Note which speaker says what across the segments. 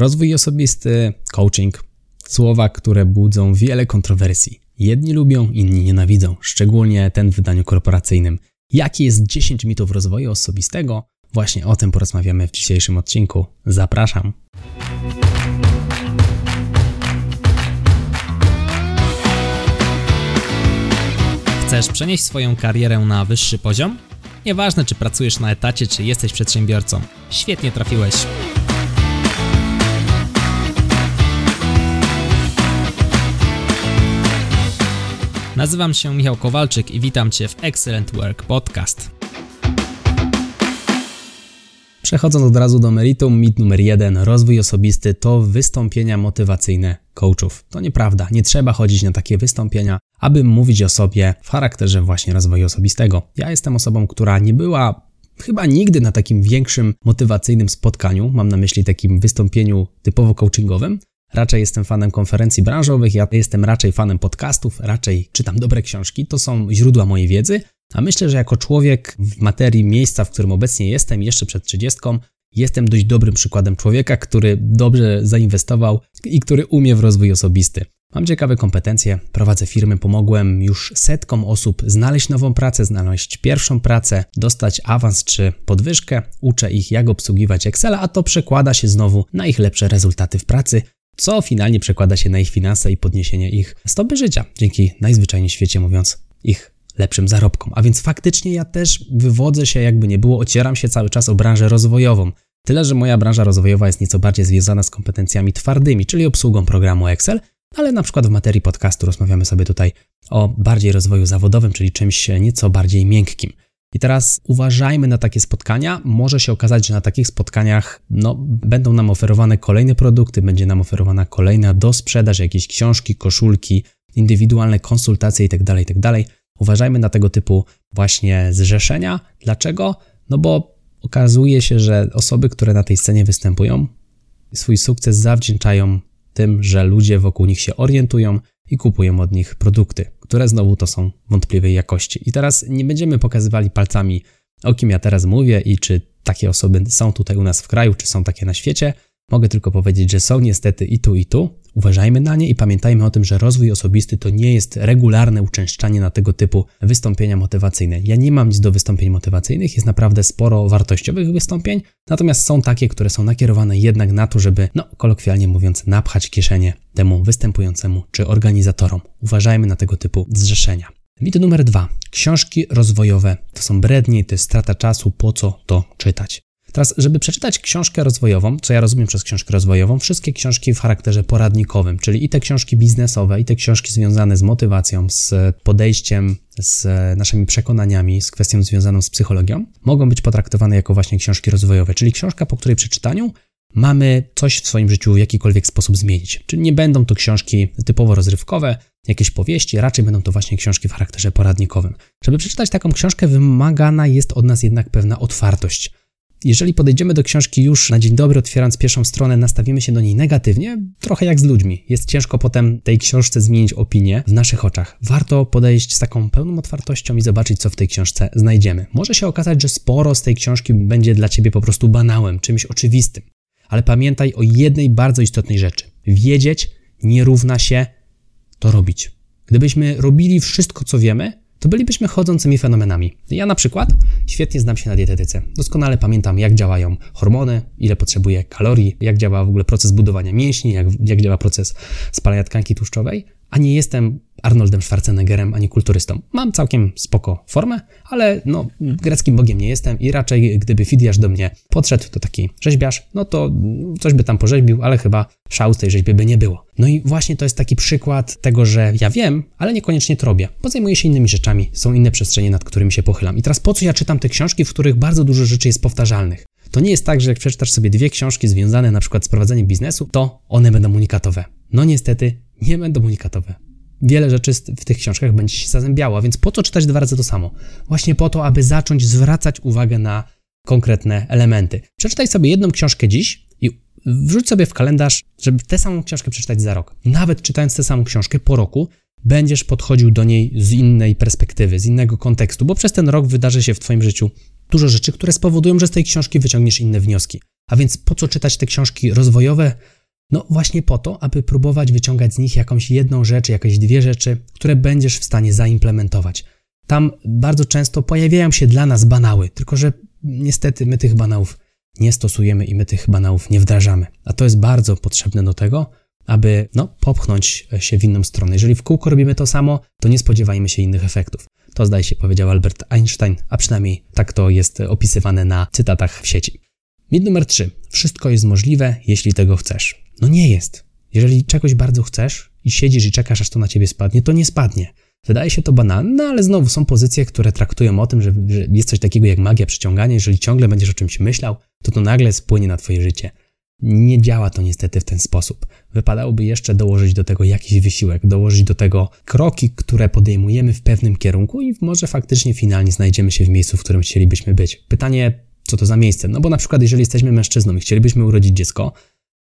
Speaker 1: Rozwój osobisty, coaching, słowa, które budzą wiele kontrowersji. Jedni lubią, inni nienawidzą, szczególnie ten w wydaniu korporacyjnym. Jaki jest 10 mitów rozwoju osobistego? Właśnie o tym porozmawiamy w dzisiejszym odcinku. Zapraszam. Chcesz przenieść swoją karierę na wyższy poziom? Nieważne, czy pracujesz na etacie, czy jesteś przedsiębiorcą. Świetnie trafiłeś. Nazywam się Michał Kowalczyk i witam Cię w Excellent Work Podcast. Przechodząc od razu do meritum, mit numer jeden, rozwój osobisty to wystąpienia motywacyjne coachów. To nieprawda, nie trzeba chodzić na takie wystąpienia, aby mówić o sobie w charakterze właśnie rozwoju osobistego. Ja jestem osobą, która nie była chyba nigdy na takim większym motywacyjnym spotkaniu, mam na myśli takim wystąpieniu typowo coachingowym, Raczej jestem fanem konferencji branżowych, ja jestem raczej fanem podcastów, raczej czytam dobre książki, to są źródła mojej wiedzy, a myślę, że jako człowiek w materii miejsca, w którym obecnie jestem, jeszcze przed 30, jestem dość dobrym przykładem człowieka, który dobrze zainwestował i który umie w rozwój osobisty. Mam ciekawe kompetencje, prowadzę firmy, pomogłem już setkom osób znaleźć nową pracę, znaleźć pierwszą pracę, dostać awans czy podwyżkę, uczę ich jak obsługiwać Excela, a to przekłada się znowu na ich lepsze rezultaty w pracy, co finalnie przekłada się na ich finanse i podniesienie ich stopy życia, dzięki najzwyczajniej w świecie mówiąc ich lepszym zarobkom. A więc faktycznie ja też wywodzę się, jakby nie było, ocieram się cały czas o branżę rozwojową. Tyle, że moja branża rozwojowa jest nieco bardziej związana z kompetencjami twardymi, czyli obsługą programu Excel, ale na przykład w materii podcastu rozmawiamy sobie tutaj o bardziej rozwoju zawodowym, czyli czymś nieco bardziej miękkim. I teraz uważajmy na takie spotkania. Może się okazać, że na takich spotkaniach no, będą nam oferowane kolejne produkty, będzie nam oferowana kolejna do sprzedaży, jakieś książki, koszulki, indywidualne konsultacje itd., tak itd. Tak Uważajmy na tego typu właśnie zrzeszenia. Dlaczego? No bo okazuje się, że osoby, które na tej scenie występują, swój sukces zawdzięczają tym, że ludzie wokół nich się orientują i kupują od nich produkty, które znowu to są wątpliwej jakości. I teraz nie będziemy pokazywali palcami, o kim ja teraz mówię i czy takie osoby są tutaj u nas w kraju, czy są takie na świecie. Mogę tylko powiedzieć, że są niestety i tu, i tu. Uważajmy na nie i pamiętajmy o tym, że rozwój osobisty to nie jest regularne uczęszczanie na tego typu wystąpienia motywacyjne. Ja nie mam nic do wystąpień motywacyjnych, jest naprawdę sporo wartościowych wystąpień, natomiast są takie, które są nakierowane jednak na to, żeby, no kolokwialnie mówiąc, napchać kieszenie temu występującemu czy organizatorom. Uważajmy na tego typu zrzeszenia. Mit numer dwa. Książki rozwojowe to są brednie, to jest strata czasu, po co to czytać. Teraz, żeby przeczytać książkę rozwojową, co ja rozumiem przez książkę rozwojową, wszystkie książki w charakterze poradnikowym, czyli i te książki biznesowe, i te książki związane z motywacją, z podejściem, z naszymi przekonaniami, z kwestią związaną z psychologią, mogą być potraktowane jako właśnie książki rozwojowe, czyli książka, po której przeczytaniu mamy coś w swoim życiu w jakikolwiek sposób zmienić. Czyli nie będą to książki typowo rozrywkowe, jakieś powieści, raczej będą to właśnie książki w charakterze poradnikowym. Żeby przeczytać taką książkę, wymagana jest od nas jednak pewna otwartość. Jeżeli podejdziemy do książki już na dzień dobry, otwierając pierwszą stronę, nastawimy się do niej negatywnie, trochę jak z ludźmi. Jest ciężko potem tej książce zmienić opinię w naszych oczach. Warto podejść z taką pełną otwartością i zobaczyć, co w tej książce znajdziemy. Może się okazać, że sporo z tej książki będzie dla ciebie po prostu banałem, czymś oczywistym. Ale pamiętaj o jednej bardzo istotnej rzeczy. Wiedzieć nie równa się to robić. Gdybyśmy robili wszystko, co wiemy, to bylibyśmy chodzącymi fenomenami. Ja na przykład świetnie znam się na dietetyce. Doskonale pamiętam, jak działają hormony, ile potrzebuje kalorii, jak działa w ogóle proces budowania mięśni, jak, jak działa proces spalania tkanki tłuszczowej, a nie jestem Arnoldem Schwarzeneggerem ani kulturystą. Mam całkiem spoko formę, ale no, greckim bogiem nie jestem i raczej gdyby Fidiasz do mnie podszedł, to taki rzeźbiarz, no to coś by tam porzeźbił, ale chyba szału z tej rzeźby by nie było. No i właśnie to jest taki przykład tego, że ja wiem, ale niekoniecznie to robię, bo zajmuję się innymi rzeczami, są inne przestrzenie, nad którymi się pochylam. I teraz po co ja czytam te książki, w których bardzo dużo rzeczy jest powtarzalnych? To nie jest tak, że jak przeczytasz sobie dwie książki związane na przykład z prowadzeniem biznesu, to one będą unikatowe. No niestety nie będą unikatowe wiele rzeczy w tych książkach będzie się zazębiało, więc po co czytać dwa razy to samo? Właśnie po to, aby zacząć zwracać uwagę na konkretne elementy. Przeczytaj sobie jedną książkę dziś i wrzuć sobie w kalendarz, żeby tę samą książkę przeczytać za rok. Nawet czytając tę samą książkę po roku, będziesz podchodził do niej z innej perspektywy, z innego kontekstu, bo przez ten rok wydarzy się w Twoim życiu dużo rzeczy, które spowodują, że z tej książki wyciągniesz inne wnioski. A więc po co czytać te książki rozwojowe? No właśnie po to, aby próbować wyciągać z nich jakąś jedną rzecz, jakieś dwie rzeczy, które będziesz w stanie zaimplementować. Tam bardzo często pojawiają się dla nas banały, tylko że niestety my tych banałów nie stosujemy i my tych banałów nie wdrażamy. A to jest bardzo potrzebne do tego, aby no, popchnąć się w inną stronę. Jeżeli w kółko robimy to samo, to nie spodziewajmy się innych efektów. To zdaje się powiedział Albert Einstein, a przynajmniej tak to jest opisywane na cytatach w sieci. Mit numer 3. Wszystko jest możliwe, jeśli tego chcesz. No nie jest. Jeżeli czegoś bardzo chcesz i siedzisz i czekasz, aż to na ciebie spadnie, to nie spadnie. Wydaje się to banalne, ale znowu są pozycje, które traktują o tym, że, że jest coś takiego jak magia przyciągania. Jeżeli ciągle będziesz o czymś myślał, to to nagle spłynie na twoje życie. Nie działa to niestety w ten sposób. Wypadałoby jeszcze dołożyć do tego jakiś wysiłek, dołożyć do tego kroki, które podejmujemy w pewnym kierunku i może faktycznie finalnie znajdziemy się w miejscu, w którym chcielibyśmy być. Pytanie, co to za miejsce? No bo na przykład, jeżeli jesteśmy mężczyzną i chcielibyśmy urodzić dziecko,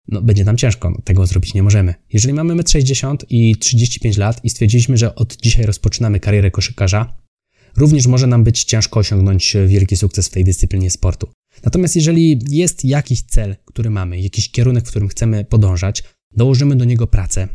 Speaker 1: no będzie nam ciężko, no, tego zrobić nie możemy. Jeżeli mamy 1,60 m i 35 lat i stwierdziliśmy, że od dzisiaj rozpoczynamy karierę koszykarza, również może nam być ciężko osiągnąć wielki sukces w tej dyscyplinie sportu. Natomiast jeżeli jest jakiś cel, który mamy, jakiś kierunek, w którym chcemy podążać, dołożymy do niego pracę,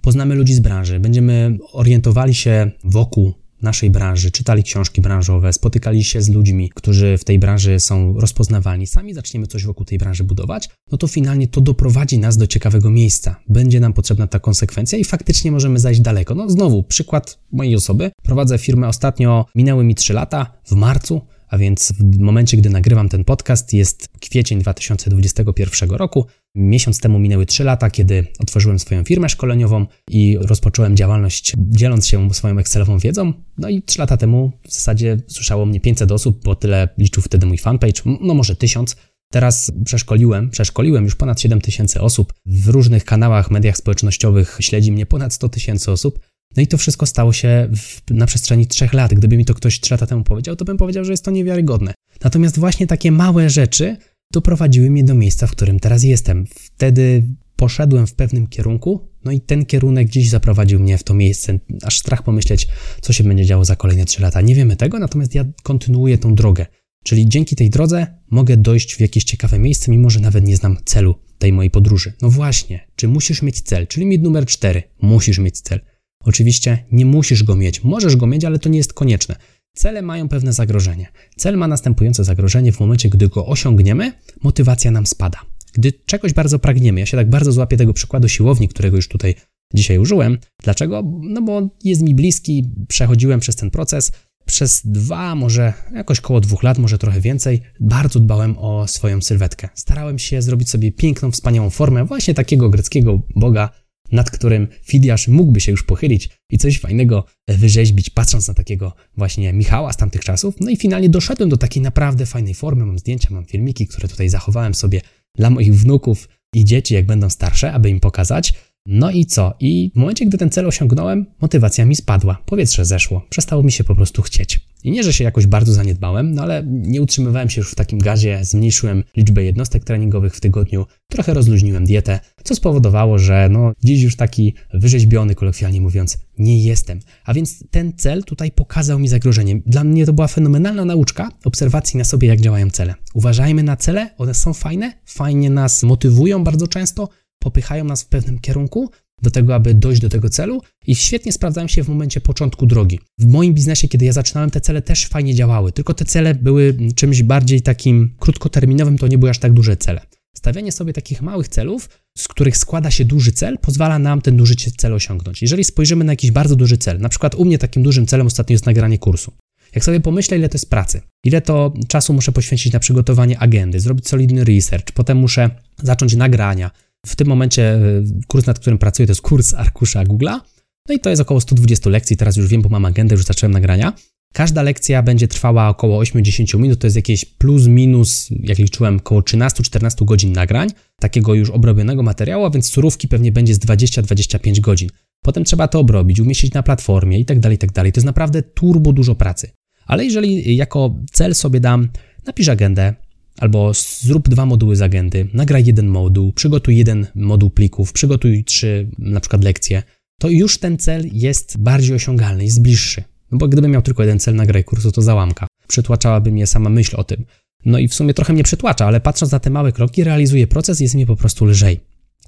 Speaker 1: poznamy ludzi z branży, będziemy orientowali się wokół naszej branży, czytali książki branżowe, spotykali się z ludźmi, którzy w tej branży są rozpoznawalni, sami zaczniemy coś wokół tej branży budować, no to finalnie to doprowadzi nas do ciekawego miejsca. Będzie nam potrzebna ta konsekwencja i faktycznie możemy zajść daleko. No znowu, przykład mojej osoby. Prowadzę firmę ostatnio, minęły mi 3 lata, w marcu a więc w momencie, gdy nagrywam ten podcast, jest kwiecień 2021 roku. Miesiąc temu minęły 3 lata, kiedy otworzyłem swoją firmę szkoleniową i rozpocząłem działalność dzieląc się swoją Excelową wiedzą. No i 3 lata temu w zasadzie słyszało mnie 500 osób, bo tyle liczył wtedy mój fanpage, no może 1000. Teraz przeszkoliłem, przeszkoliłem już ponad 7 tysięcy osób. W różnych kanałach, mediach społecznościowych śledzi mnie ponad 100 tysięcy osób. No i to wszystko stało się w, na przestrzeni trzech lat. Gdyby mi to ktoś trzy lata temu powiedział, to bym powiedział, że jest to niewiarygodne. Natomiast właśnie takie małe rzeczy doprowadziły mnie do miejsca, w którym teraz jestem. Wtedy poszedłem w pewnym kierunku, no i ten kierunek gdzieś zaprowadził mnie w to miejsce. Aż strach pomyśleć, co się będzie działo za kolejne trzy lata. Nie wiemy tego, natomiast ja kontynuuję tą drogę. Czyli dzięki tej drodze mogę dojść w jakieś ciekawe miejsce, mimo że nawet nie znam celu tej mojej podróży. No właśnie, czy musisz mieć cel? Czyli mit numer cztery. Musisz mieć cel. Oczywiście nie musisz go mieć, możesz go mieć, ale to nie jest konieczne. Cele mają pewne zagrożenie. Cel ma następujące zagrożenie w momencie, gdy go osiągniemy, motywacja nam spada. Gdy czegoś bardzo pragniemy, ja się tak bardzo złapię tego przykładu siłowni, którego już tutaj dzisiaj użyłem. Dlaczego? No bo jest mi bliski, przechodziłem przez ten proces. Przez dwa, może jakoś koło dwóch lat, może trochę więcej, bardzo dbałem o swoją sylwetkę. Starałem się zrobić sobie piękną, wspaniałą formę właśnie takiego greckiego boga, nad którym Fidiasz mógłby się już pochylić i coś fajnego wyrzeźbić, patrząc na takiego właśnie Michała z tamtych czasów. No i finalnie doszedłem do takiej naprawdę fajnej formy. Mam zdjęcia, mam filmiki, które tutaj zachowałem sobie dla moich wnuków i dzieci, jak będą starsze, aby im pokazać. No i co? I w momencie, gdy ten cel osiągnąłem, motywacja mi spadła, powietrze zeszło, przestało mi się po prostu chcieć. I nie, że się jakoś bardzo zaniedbałem, no ale nie utrzymywałem się już w takim gazie, zmniejszyłem liczbę jednostek treningowych w tygodniu, trochę rozluźniłem dietę, co spowodowało, że no dziś już taki wyrzeźbiony, kolokwialnie mówiąc, nie jestem. A więc ten cel tutaj pokazał mi zagrożenie. Dla mnie to była fenomenalna nauczka obserwacji na sobie, jak działają cele. Uważajmy na cele, one są fajne, fajnie nas motywują bardzo często, popychają nas w pewnym kierunku, do tego, aby dojść do tego celu i świetnie sprawdzają się w momencie początku drogi. W moim biznesie, kiedy ja zaczynałem, te cele też fajnie działały, tylko te cele były czymś bardziej takim krótkoterminowym, to nie były aż tak duże cele. Stawianie sobie takich małych celów, z których składa się duży cel, pozwala nam ten duży cel osiągnąć. Jeżeli spojrzymy na jakiś bardzo duży cel, na przykład u mnie takim dużym celem ostatnio jest nagranie kursu. Jak sobie pomyślę, ile to jest pracy, ile to czasu muszę poświęcić na przygotowanie agendy, zrobić solidny research, potem muszę zacząć nagrania, w tym momencie y, kurs, nad którym pracuję, to jest kurs arkusza Google'a. No i to jest około 120 lekcji, teraz już wiem, bo mam agendę, już zacząłem nagrania. Każda lekcja będzie trwała około 8-10 minut, to jest jakieś plus minus, jak liczyłem, około 13-14 godzin nagrań, takiego już obrobionego materiału, a więc surówki pewnie będzie z 20-25 godzin. Potem trzeba to obrobić, umieścić na platformie i tak dalej, tak dalej. To jest naprawdę turbo dużo pracy. Ale jeżeli jako cel sobie dam, napisz agendę, Albo zrób dwa moduły z agendy, nagraj jeden moduł, przygotuj jeden moduł plików, przygotuj trzy na przykład lekcje, to już ten cel jest bardziej osiągalny, jest bliższy. No bo gdybym miał tylko jeden cel, nagraj kursu, to załamka. Przytłaczałaby mnie sama myśl o tym. No i w sumie trochę mnie przytłacza, ale patrząc na te małe kroki, realizuję proces jest mi po prostu lżej.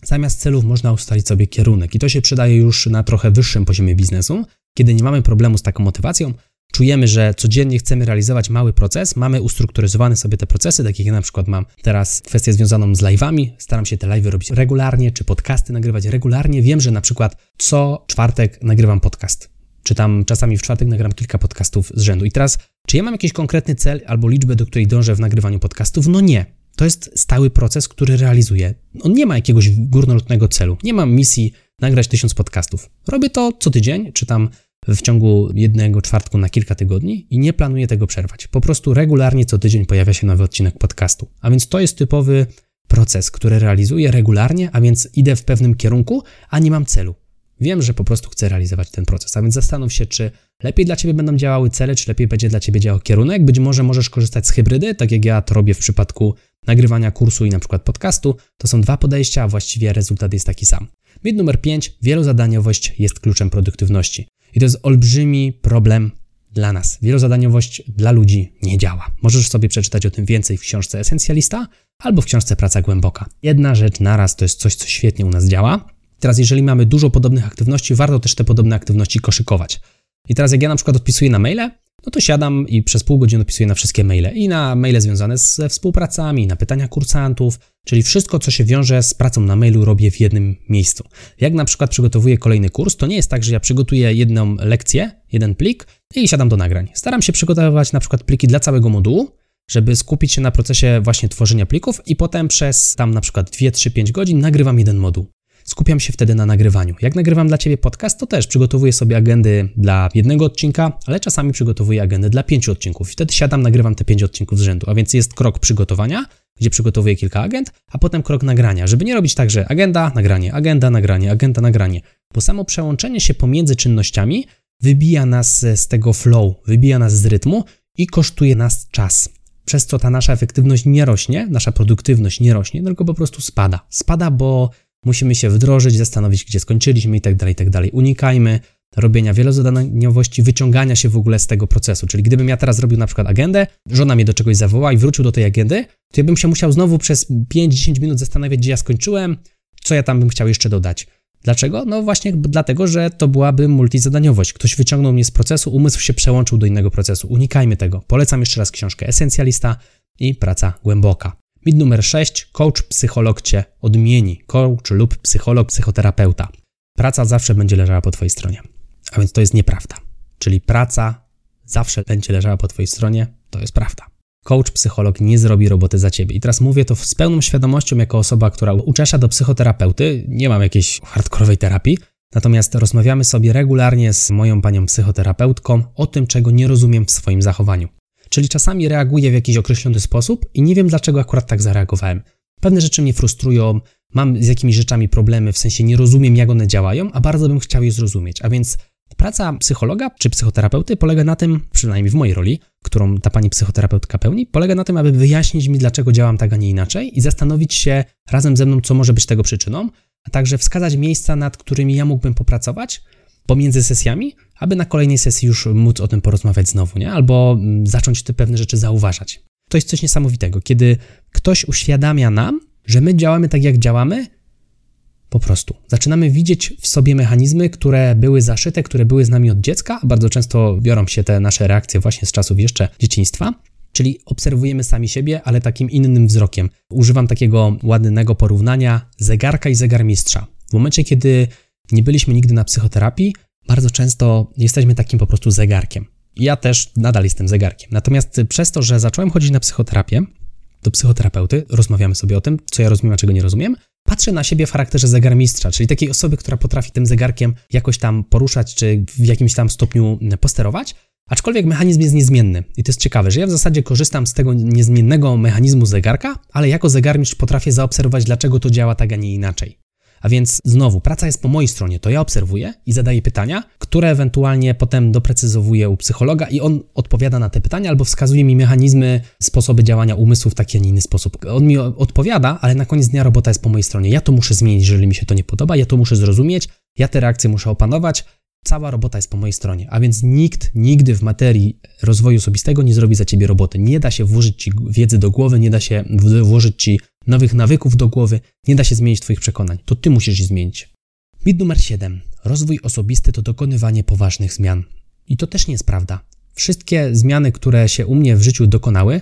Speaker 1: Zamiast celów można ustalić sobie kierunek i to się przydaje już na trochę wyższym poziomie biznesu, kiedy nie mamy problemu z taką motywacją, czujemy, że codziennie chcemy realizować mały proces, mamy ustrukturyzowane sobie te procesy, tak jak ja na przykład mam teraz kwestię związaną z live'ami, staram się te live'y robić regularnie, czy podcasty nagrywać regularnie. Wiem, że na przykład co czwartek nagrywam podcast, czy tam czasami w czwartek nagram kilka podcastów z rzędu. I teraz, czy ja mam jakiś konkretny cel albo liczbę, do której dążę w nagrywaniu podcastów? No nie. To jest stały proces, który realizuję. On nie ma jakiegoś górnolotnego celu. Nie mam misji nagrać tysiąc podcastów. Robię to co tydzień, czy tam w ciągu jednego czwartku na kilka tygodni i nie planuję tego przerwać. Po prostu regularnie co tydzień pojawia się nowy odcinek podcastu. A więc to jest typowy proces, który realizuję regularnie, a więc idę w pewnym kierunku, a nie mam celu. Wiem, że po prostu chcę realizować ten proces, a więc zastanów się, czy lepiej dla Ciebie będą działały cele, czy lepiej będzie dla Ciebie działał kierunek. Być może możesz korzystać z hybrydy, tak jak ja to robię w przypadku nagrywania kursu i na przykład podcastu. To są dwa podejścia, a właściwie rezultat jest taki sam. Mit numer 5. Wielozadaniowość jest kluczem produktywności. I to jest olbrzymi problem dla nas. Wielozadaniowość dla ludzi nie działa. Możesz sobie przeczytać o tym więcej w książce Esencjalista albo w książce Praca Głęboka. Jedna rzecz naraz to jest coś, co świetnie u nas działa. Teraz, jeżeli mamy dużo podobnych aktywności, warto też te podobne aktywności koszykować. I teraz, jak ja na przykład odpisuję na maile, no to siadam i przez pół godziny odpisuję na wszystkie maile. I na maile związane ze współpracami, na pytania kursantów, czyli wszystko, co się wiąże z pracą na mailu, robię w jednym miejscu. Jak na przykład przygotowuję kolejny kurs, to nie jest tak, że ja przygotuję jedną lekcję, jeden plik i siadam do nagrań. Staram się przygotowywać na przykład pliki dla całego modułu, żeby skupić się na procesie właśnie tworzenia plików i potem przez tam na przykład 2, 3, 5 godzin nagrywam jeden moduł skupiam się wtedy na nagrywaniu. Jak nagrywam dla Ciebie podcast, to też przygotowuję sobie agendy dla jednego odcinka, ale czasami przygotowuję agendę dla pięciu odcinków. Wtedy siadam, nagrywam te pięć odcinków z rzędu. A więc jest krok przygotowania, gdzie przygotowuję kilka agent, a potem krok nagrania, żeby nie robić tak, że agenda, nagranie, agenda, nagranie, agenda, nagranie. Bo samo przełączenie się pomiędzy czynnościami wybija nas z tego flow, wybija nas z rytmu i kosztuje nas czas. Przez co ta nasza efektywność nie rośnie, nasza produktywność nie rośnie, tylko po prostu spada. Spada, bo musimy się wdrożyć, zastanowić, gdzie skończyliśmy i tak dalej, i tak. Unikajmy robienia wielozadaniowości, wyciągania się w ogóle z tego procesu. Czyli gdybym ja teraz robił na przykład agendę, żona mnie do czegoś zawoła i wrócił do tej agendy, to ja bym się musiał znowu przez 5-10 minut zastanawiać, gdzie ja skończyłem, co ja tam bym chciał jeszcze dodać. Dlaczego? No właśnie dlatego, że to byłaby multizadaniowość. Ktoś wyciągnął mnie z procesu, umysł się przełączył do innego procesu. Unikajmy tego. Polecam jeszcze raz książkę Esencjalista i Praca Głęboka. Mit numer 6. Coach, psycholog cię odmieni. Coach lub psycholog, psychoterapeuta. Praca zawsze będzie leżała po twojej stronie. A więc to jest nieprawda. Czyli praca zawsze będzie leżała po twojej stronie, to jest prawda. Coach, psycholog nie zrobi roboty za ciebie. I teraz mówię to z pełną świadomością, jako osoba, która uczesza do psychoterapeuty. Nie mam jakiejś hardkorowej terapii, natomiast rozmawiamy sobie regularnie z moją panią psychoterapeutką o tym, czego nie rozumiem w swoim zachowaniu. Czyli czasami reaguję w jakiś określony sposób i nie wiem, dlaczego akurat tak zareagowałem. Pewne rzeczy mnie frustrują, mam z jakimiś rzeczami problemy, w sensie nie rozumiem, jak one działają, a bardzo bym chciał je zrozumieć. A więc praca psychologa czy psychoterapeuty polega na tym, przynajmniej w mojej roli, którą ta pani psychoterapeutka pełni, polega na tym, aby wyjaśnić mi, dlaczego działam tak, a nie inaczej i zastanowić się razem ze mną, co może być tego przyczyną, a także wskazać miejsca, nad którymi ja mógłbym popracować pomiędzy sesjami, aby na kolejnej sesji już móc o tym porozmawiać znowu, nie? Albo mm, zacząć te pewne rzeczy zauważać. To jest coś niesamowitego, kiedy ktoś uświadamia nam, że my działamy tak, jak działamy, po prostu. Zaczynamy widzieć w sobie mechanizmy, które były zaszyte, które były z nami od dziecka, a bardzo często biorą się te nasze reakcje właśnie z czasów jeszcze dzieciństwa. Czyli obserwujemy sami siebie, ale takim innym wzrokiem. Używam takiego ładnego porównania zegarka i zegarmistrza. W momencie, kiedy nie byliśmy nigdy na psychoterapii, bardzo często jesteśmy takim po prostu zegarkiem. Ja też nadal jestem zegarkiem. Natomiast przez to, że zacząłem chodzić na psychoterapię, do psychoterapeuty, rozmawiamy sobie o tym, co ja rozumiem, a czego nie rozumiem, patrzę na siebie w charakterze zegarmistrza, czyli takiej osoby, która potrafi tym zegarkiem jakoś tam poruszać, czy w jakimś tam stopniu posterować, aczkolwiek mechanizm jest niezmienny. I to jest ciekawe, że ja w zasadzie korzystam z tego niezmiennego mechanizmu zegarka, ale jako zegarmistrz potrafię zaobserwować, dlaczego to działa tak, a nie inaczej. A więc znowu, praca jest po mojej stronie, to ja obserwuję i zadaję pytania, które ewentualnie potem doprecyzowuję u psychologa i on odpowiada na te pytania albo wskazuje mi mechanizmy, sposoby działania umysłu w taki, a nie inny sposób. On mi odpowiada, ale na koniec dnia robota jest po mojej stronie. Ja to muszę zmienić, jeżeli mi się to nie podoba, ja to muszę zrozumieć, ja te reakcje muszę opanować cała robota jest po mojej stronie, a więc nikt nigdy w materii rozwoju osobistego nie zrobi za ciebie roboty. Nie da się włożyć ci wiedzy do głowy, nie da się włożyć ci nowych nawyków do głowy, nie da się zmienić twoich przekonań. To ty musisz je zmienić. Mit numer 7. Rozwój osobisty to dokonywanie poważnych zmian. I to też nie jest prawda. Wszystkie zmiany, które się u mnie w życiu dokonały,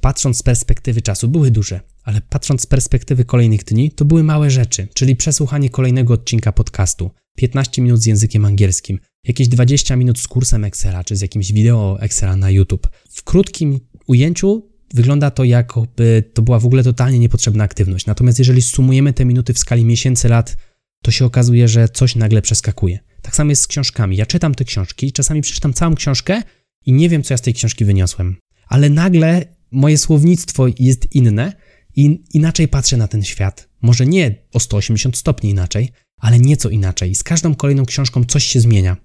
Speaker 1: patrząc z perspektywy czasu, były duże, ale patrząc z perspektywy kolejnych dni, to były małe rzeczy, czyli przesłuchanie kolejnego odcinka podcastu, 15 minut z językiem angielskim, jakieś 20 minut z kursem Excela czy z jakimś wideo Excela na YouTube. W krótkim ujęciu wygląda to jakby to była w ogóle totalnie niepotrzebna aktywność. Natomiast jeżeli sumujemy te minuty w skali miesięcy, lat, to się okazuje, że coś nagle przeskakuje. Tak samo jest z książkami. Ja czytam te książki, czasami przeczytam całą książkę i nie wiem, co ja z tej książki wyniosłem. Ale nagle moje słownictwo jest inne i inaczej patrzę na ten świat. Może nie o 180 stopni inaczej, ale nieco inaczej. Z każdą kolejną książką coś się zmienia.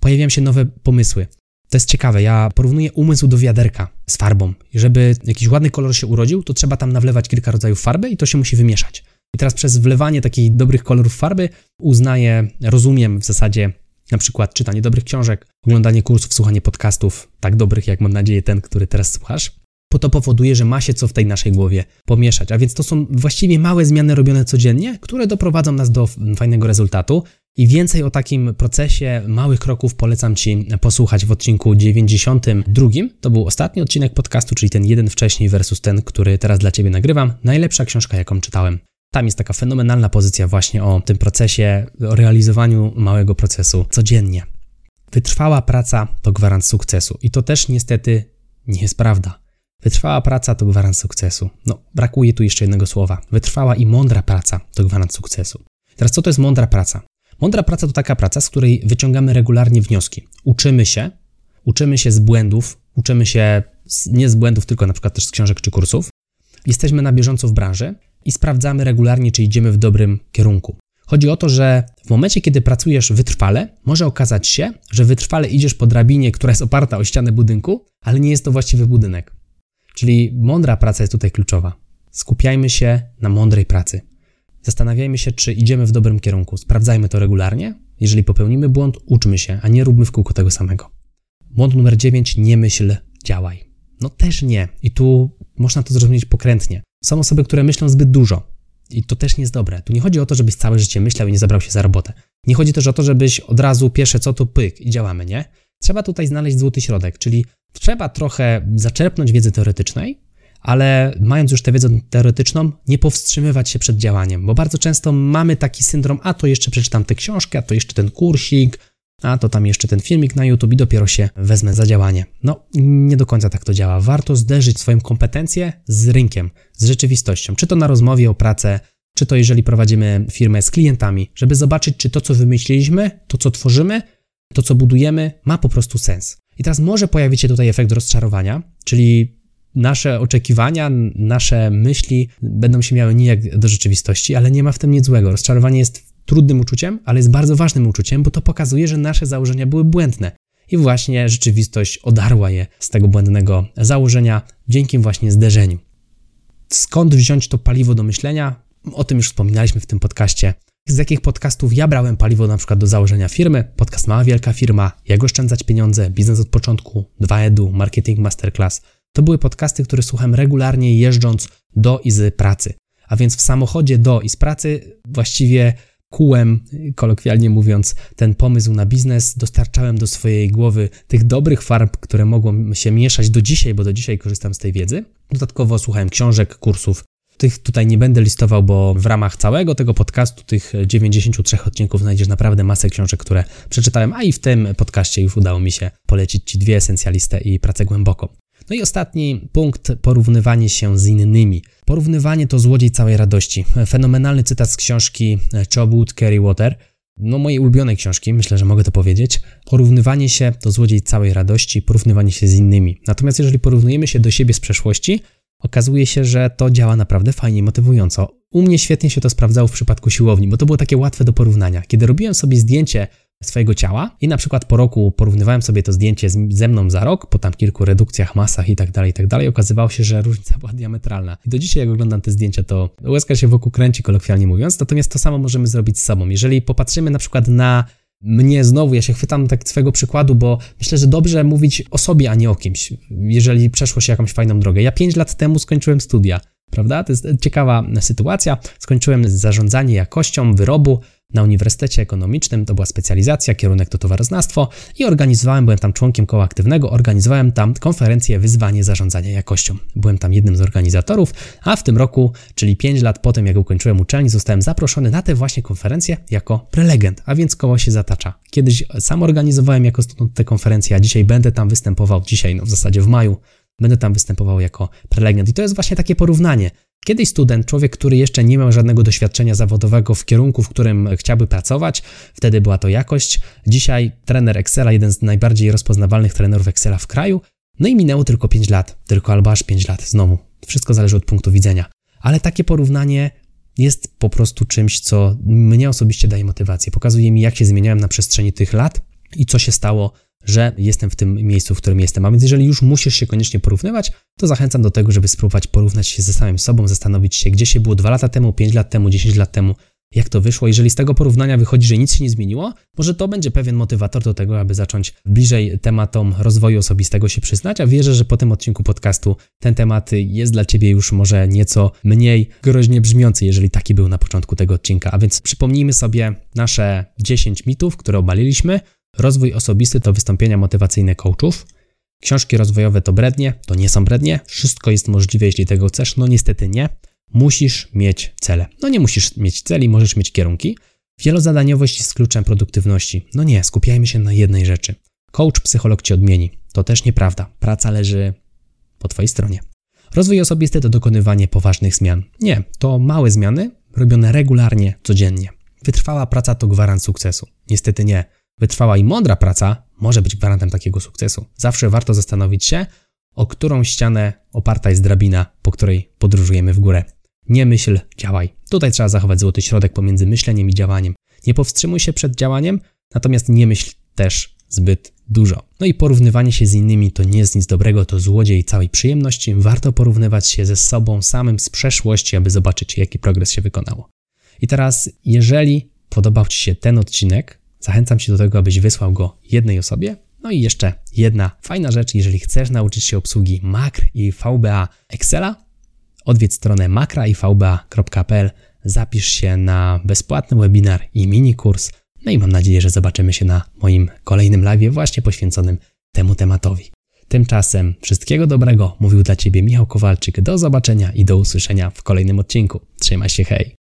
Speaker 1: Pojawiają się nowe pomysły. To jest ciekawe, ja porównuję umysł do wiaderka z farbą. Żeby jakiś ładny kolor się urodził, to trzeba tam nawlewać kilka rodzajów farby i to się musi wymieszać. I teraz przez wlewanie takich dobrych kolorów farby uznaję, rozumiem w zasadzie na przykład czytanie dobrych książek, oglądanie kursów, słuchanie podcastów, tak dobrych jak mam nadzieję ten, który teraz słuchasz, bo to powoduje, że ma się co w tej naszej głowie pomieszać. A więc to są właściwie małe zmiany robione codziennie, które doprowadzą nas do fajnego rezultatu. I więcej o takim procesie małych kroków polecam Ci posłuchać w odcinku 92. To był ostatni odcinek podcastu, czyli ten jeden wcześniej versus ten, który teraz dla Ciebie nagrywam. Najlepsza książka, jaką czytałem. Tam jest taka fenomenalna pozycja właśnie o tym procesie, o realizowaniu małego procesu codziennie. Wytrwała praca to gwarant sukcesu. I to też niestety nie jest prawda. Wytrwała praca to gwarant sukcesu. No, brakuje tu jeszcze jednego słowa. Wytrwała i mądra praca to gwarant sukcesu. Teraz co to jest mądra praca? Mądra praca to taka praca, z której wyciągamy regularnie wnioski. Uczymy się, uczymy się z błędów, uczymy się z, nie z błędów, tylko na przykład też z książek czy kursów. Jesteśmy na bieżąco w branży i sprawdzamy regularnie, czy idziemy w dobrym kierunku. Chodzi o to, że w momencie, kiedy pracujesz wytrwale, może okazać się, że wytrwale idziesz po drabinie, która jest oparta o ścianę budynku, ale nie jest to właściwy budynek. Czyli mądra praca jest tutaj kluczowa. Skupiajmy się na mądrej pracy. Zastanawiajmy się, czy idziemy w dobrym kierunku. Sprawdzajmy to regularnie. Jeżeli popełnimy błąd, uczmy się, a nie róbmy w kółko tego samego. Błąd numer 9. Nie myśl, działaj. No też nie. I tu można to zrozumieć pokrętnie. Są osoby, które myślą zbyt dużo. I to też nie jest dobre. Tu nie chodzi o to, żebyś całe życie myślał i nie zabrał się za robotę. Nie chodzi też o to, żebyś od razu pierwsze co to pyk i działamy, nie? Trzeba tutaj znaleźć złoty środek, czyli trzeba trochę zaczerpnąć wiedzy teoretycznej, ale mając już tę wiedzę teoretyczną, nie powstrzymywać się przed działaniem, bo bardzo często mamy taki syndrom, a to jeszcze przeczytam tę książkę, a to jeszcze ten kursik, a to tam jeszcze ten filmik na YouTube i dopiero się wezmę za działanie. No, nie do końca tak to działa. Warto zderzyć swoją kompetencję z rynkiem, z rzeczywistością, czy to na rozmowie o pracę, czy to jeżeli prowadzimy firmę z klientami, żeby zobaczyć, czy to, co wymyśliliśmy, to, co tworzymy, to, co budujemy, ma po prostu sens. I teraz może pojawić się tutaj efekt rozczarowania, czyli nasze oczekiwania, nasze myśli będą się miały nijak do rzeczywistości, ale nie ma w tym nic złego. Rozczarowanie jest trudnym uczuciem, ale jest bardzo ważnym uczuciem, bo to pokazuje, że nasze założenia były błędne. I właśnie rzeczywistość odarła je z tego błędnego założenia dzięki właśnie zderzeniu. Skąd wziąć to paliwo do myślenia? O tym już wspominaliśmy w tym podcaście z jakich podcastów ja brałem paliwo na przykład do założenia firmy, podcast Mała Wielka Firma, Jak oszczędzać pieniądze, Biznes od początku, 2EDU, Marketing Masterclass. To były podcasty, które słucham regularnie jeżdżąc do i z pracy. A więc w samochodzie do i z pracy właściwie kułem, kolokwialnie mówiąc, ten pomysł na biznes, dostarczałem do swojej głowy tych dobrych farb, które mogą się mieszać do dzisiaj, bo do dzisiaj korzystam z tej wiedzy. Dodatkowo słuchałem książek, kursów, tych tutaj nie będę listował, bo w ramach całego tego podcastu, tych 93 odcinków, znajdziesz naprawdę masę książek, które przeczytałem, a i w tym podcaście już udało mi się polecić Ci dwie esencjaliste i pracę głęboką. No i ostatni punkt, porównywanie się z innymi. Porównywanie to złodziej całej radości. Fenomenalny cytat z książki Chobwood Carry Water. No mojej ulubionej książki, myślę, że mogę to powiedzieć. Porównywanie się to złodziej całej radości, porównywanie się z innymi. Natomiast jeżeli porównujemy się do siebie z przeszłości, okazuje się, że to działa naprawdę fajnie, motywująco. U mnie świetnie się to sprawdzało w przypadku siłowni, bo to było takie łatwe do porównania. Kiedy robiłem sobie zdjęcie swojego ciała i na przykład po roku porównywałem sobie to zdjęcie ze mną za rok, po tam kilku redukcjach, masach i tak dalej, i tak dalej, okazywało się, że różnica była diametralna. I do dzisiaj jak oglądam te zdjęcia, to łezka się wokół kręci, kolokwialnie mówiąc, natomiast to samo możemy zrobić z sobą. Jeżeli popatrzymy na przykład na mnie znowu, ja się chwytam tak swojego przykładu, bo myślę, że dobrze mówić o sobie, a nie o kimś, jeżeli przeszło się jakąś fajną drogę. Ja pięć lat temu skończyłem studia, prawda? To jest ciekawa sytuacja. Skończyłem zarządzanie jakością wyrobu na Uniwersytecie Ekonomicznym, to była specjalizacja, kierunek to towaroznawstwo i organizowałem, byłem tam członkiem koła aktywnego, organizowałem tam konferencję Wyzwanie Zarządzania Jakością. Byłem tam jednym z organizatorów, a w tym roku, czyli 5 lat po tym, jak ukończyłem uczelnię, zostałem zaproszony na tę właśnie konferencję jako prelegent, a więc koło się zatacza. Kiedyś sam organizowałem jako student tę konferencję, a dzisiaj będę tam występował, dzisiaj no w zasadzie w maju, będę tam występował jako prelegent. I to jest właśnie takie porównanie. Kiedyś student, człowiek, który jeszcze nie miał żadnego doświadczenia zawodowego w kierunku, w którym chciałby pracować, wtedy była to jakość. Dzisiaj trener Excela, jeden z najbardziej rozpoznawalnych trenerów Excela w kraju. No i minęło tylko 5 lat, tylko albo aż 5 lat, znowu. Wszystko zależy od punktu widzenia. Ale takie porównanie jest po prostu czymś, co mnie osobiście daje motywację. Pokazuje mi, jak się zmieniałem na przestrzeni tych lat i co się stało że jestem w tym miejscu, w którym jestem. A więc jeżeli już musisz się koniecznie porównywać, to zachęcam do tego, żeby spróbować porównać się ze samym sobą, zastanowić się, gdzie się było 2 lata temu, 5 lat temu, 10 lat temu, jak to wyszło. Jeżeli z tego porównania wychodzi, że nic się nie zmieniło, może to będzie pewien motywator do tego, aby zacząć bliżej tematom rozwoju osobistego się przyznać, a wierzę, że po tym odcinku podcastu ten temat jest dla Ciebie już może nieco mniej groźnie brzmiący, jeżeli taki był na początku tego odcinka. A więc przypomnijmy sobie nasze 10 mitów, które obaliliśmy, Rozwój osobisty to wystąpienia motywacyjne coachów. Książki rozwojowe to brednie, to nie są brednie. Wszystko jest możliwe, jeśli tego chcesz. No niestety nie. Musisz mieć cele. No nie musisz mieć celi, możesz mieć kierunki. Wielozadaniowość jest kluczem produktywności. No nie, skupiajmy się na jednej rzeczy. Coach, psycholog ci odmieni. To też nieprawda. Praca leży po twojej stronie. Rozwój osobisty to dokonywanie poważnych zmian. Nie, to małe zmiany robione regularnie, codziennie. Wytrwała praca to gwarant sukcesu. Niestety nie. Wytrwała i mądra praca może być gwarantem takiego sukcesu. Zawsze warto zastanowić się, o którą ścianę oparta jest drabina, po której podróżujemy w górę. Nie myśl, działaj. Tutaj trzeba zachować złoty środek pomiędzy myśleniem i działaniem. Nie powstrzymuj się przed działaniem, natomiast nie myśl też zbyt dużo. No i porównywanie się z innymi to nie jest nic dobrego, to złodziej całej przyjemności. Warto porównywać się ze sobą samym z przeszłości, aby zobaczyć, jaki progres się wykonało. I teraz, jeżeli podobał Ci się ten odcinek, Zachęcam Cię do tego, abyś wysłał go jednej osobie. No i jeszcze jedna fajna rzecz, jeżeli chcesz nauczyć się obsługi makr i VBA Excela, odwiedź stronę makraivba.pl, zapisz się na bezpłatny webinar i mini kurs. No i mam nadzieję, że zobaczymy się na moim kolejnym live właśnie poświęconym temu tematowi. Tymczasem wszystkiego dobrego mówił dla Ciebie Michał Kowalczyk. Do zobaczenia i do usłyszenia w kolejnym odcinku. Trzymaj się, hej!